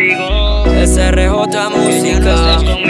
contigo. SRJ Música.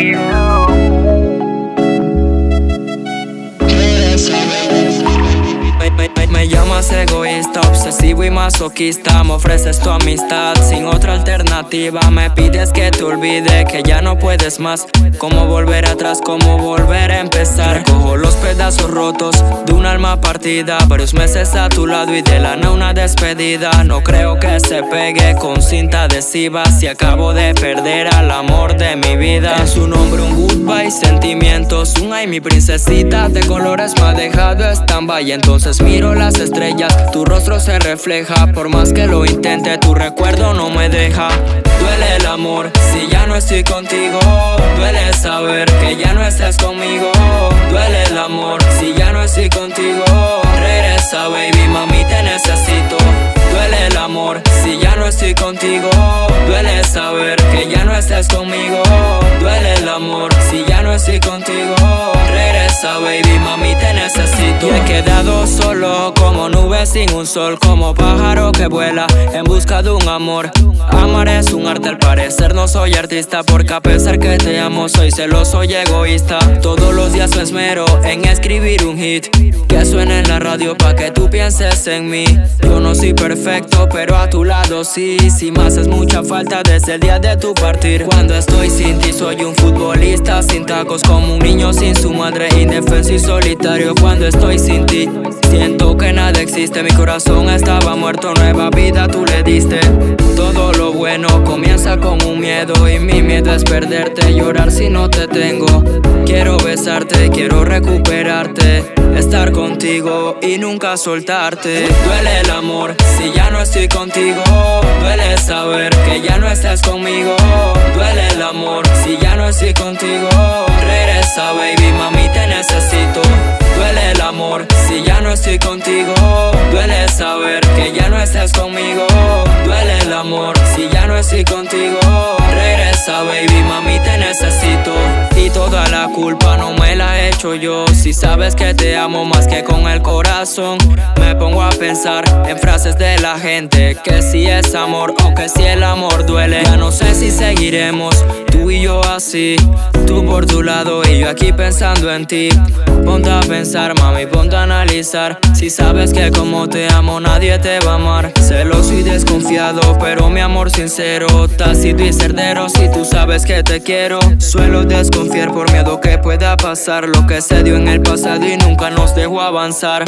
Me, llamas egoísta, obsesivo y masoquista. Me ofreces tu amistad sin otra alternativa. Me pides que te olvide, que ya no puedes más. Cómo volver atrás, cómo volver a empezar. Cojo los pedazos rotos de un alma partida. Varios meses a tu lado y de la no una despedida. No creo que se pegue con cinta adhesiva. Si acabo de perder al amor de mi vida. En su nombre un goodbye, sentimientos. Un ay, mi princesita de colores me ha dejado stand-by. Entonces miro las estrellas, tu rostro se refleja. Por más que lo intente, tu recuerdo no me deja. Duele el amor si ya no estoy contigo. Duele saber que ya no estás conmigo. Duele el amor si ya no estoy contigo. Regresa, baby, mami, te necesito. Duele el amor si ya no estoy contigo. Duele saber que ya no estás conmigo. Duele el amor si ya no estoy contigo. Regresa, baby, mami, te necesito. Y he quedado solo como nube sin un sol, como pájaro que vuela en busca de un amor. Amar es un arte, al parecer no soy artista, porque a pesar que te amo, soy celoso y egoísta. Todos los días me esmero en escribir un hit que suene en la radio pa' que tú pienses en mí. Yo no soy perfecto, pero a tu lado sí. Si me haces mucha falta desde el día de tu partir. Cuando estoy sin ti, soy un futbolista sin tacos, como un niño sin su madre, indefenso y solitario. Cuando estoy sin ti, siento que nada existe. Mi corazón estaba muerto, nueva vida tú le diste. Todo lo bueno comienza con un miedo, y mi miedo es perderte, llorar si no te tengo. Quiero besarte, quiero recuperarte, estar contigo y nunca soltarte. Duele el amor si ya no estoy contigo. Duele saber que ya no estás conmigo. Regresa, baby, mami, te necesito. Duele el amor si ya no estoy contigo. Duele saber que ya no estás conmigo. Duele el amor si ya no estoy contigo. Regresa, baby, mami, te necesito. Y toda la culpa no me la he hecho yo. Si sabes que te amo más que con el corazón, me pongo a pensar en frases de la gente. Que si es amor o que si el amor duele. Ya no sé si seguiremos tú y yo así. Tú por tu lado y yo aquí pensando en ti. Ponte a pensar, mami, ponte a analizar. Si sabes que como te amo nadie te va a amar. Celoso y desconfiado, pero mi amor sincero. Tácito y cerdero, si tú sabes que te quiero. Suelo desconfiar por miedo que pueda pasar lo que se dio en el pasado y nunca nos dejó avanzar.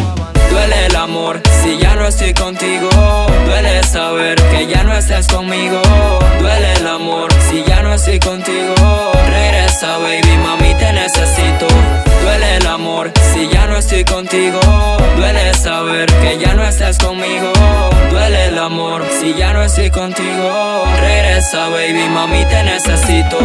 Duele el amor si ya no estoy contigo. Duele saber que ya no estás conmigo. Duele el amor si ya no estoy contigo. Ya no estoy contigo. Duele saber que ya no estás conmigo. Duele el amor si ya no estoy contigo. Regresa, baby, mami, te necesito.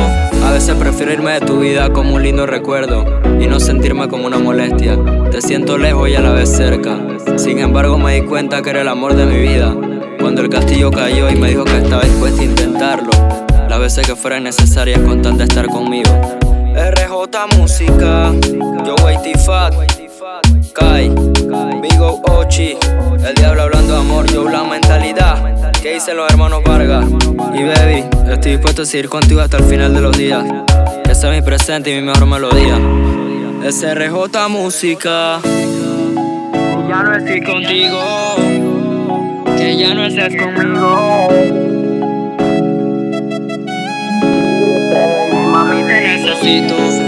A veces prefiero irme de tu vida como un lindo recuerdo y no sentirme como una molestia. Te siento lejos y a la vez cerca. Sin embargo, me di cuenta que era el amor de mi vida. Cuando el castillo cayó y me dijo que estaba dispuesto a intentarlo. Las veces que fueran necesarias con tal estar conmigo. RJ Música, yo Fat, Kai, Bigo Ochi, el diablo hablando de amor, yo la mentalidad. ¿Qué dicen los hermanos Vargas? Y baby, estoy dispuesto a seguir contigo hasta el final de los días. Ese es mi presente y mi mejor melodía. SRJ Música. Que ya no estoy contigo. Que ya no estés conmigo. Mami, te necesito.